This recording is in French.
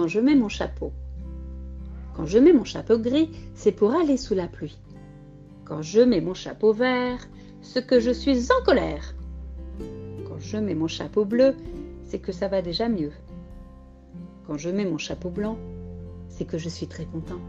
quand je mets mon chapeau. Quand je mets mon chapeau gris, c'est pour aller sous la pluie. Quand je mets mon chapeau vert, c'est que je suis en colère. Quand je mets mon chapeau bleu, c'est que ça va déjà mieux. Quand je mets mon chapeau blanc, c'est que je suis très content.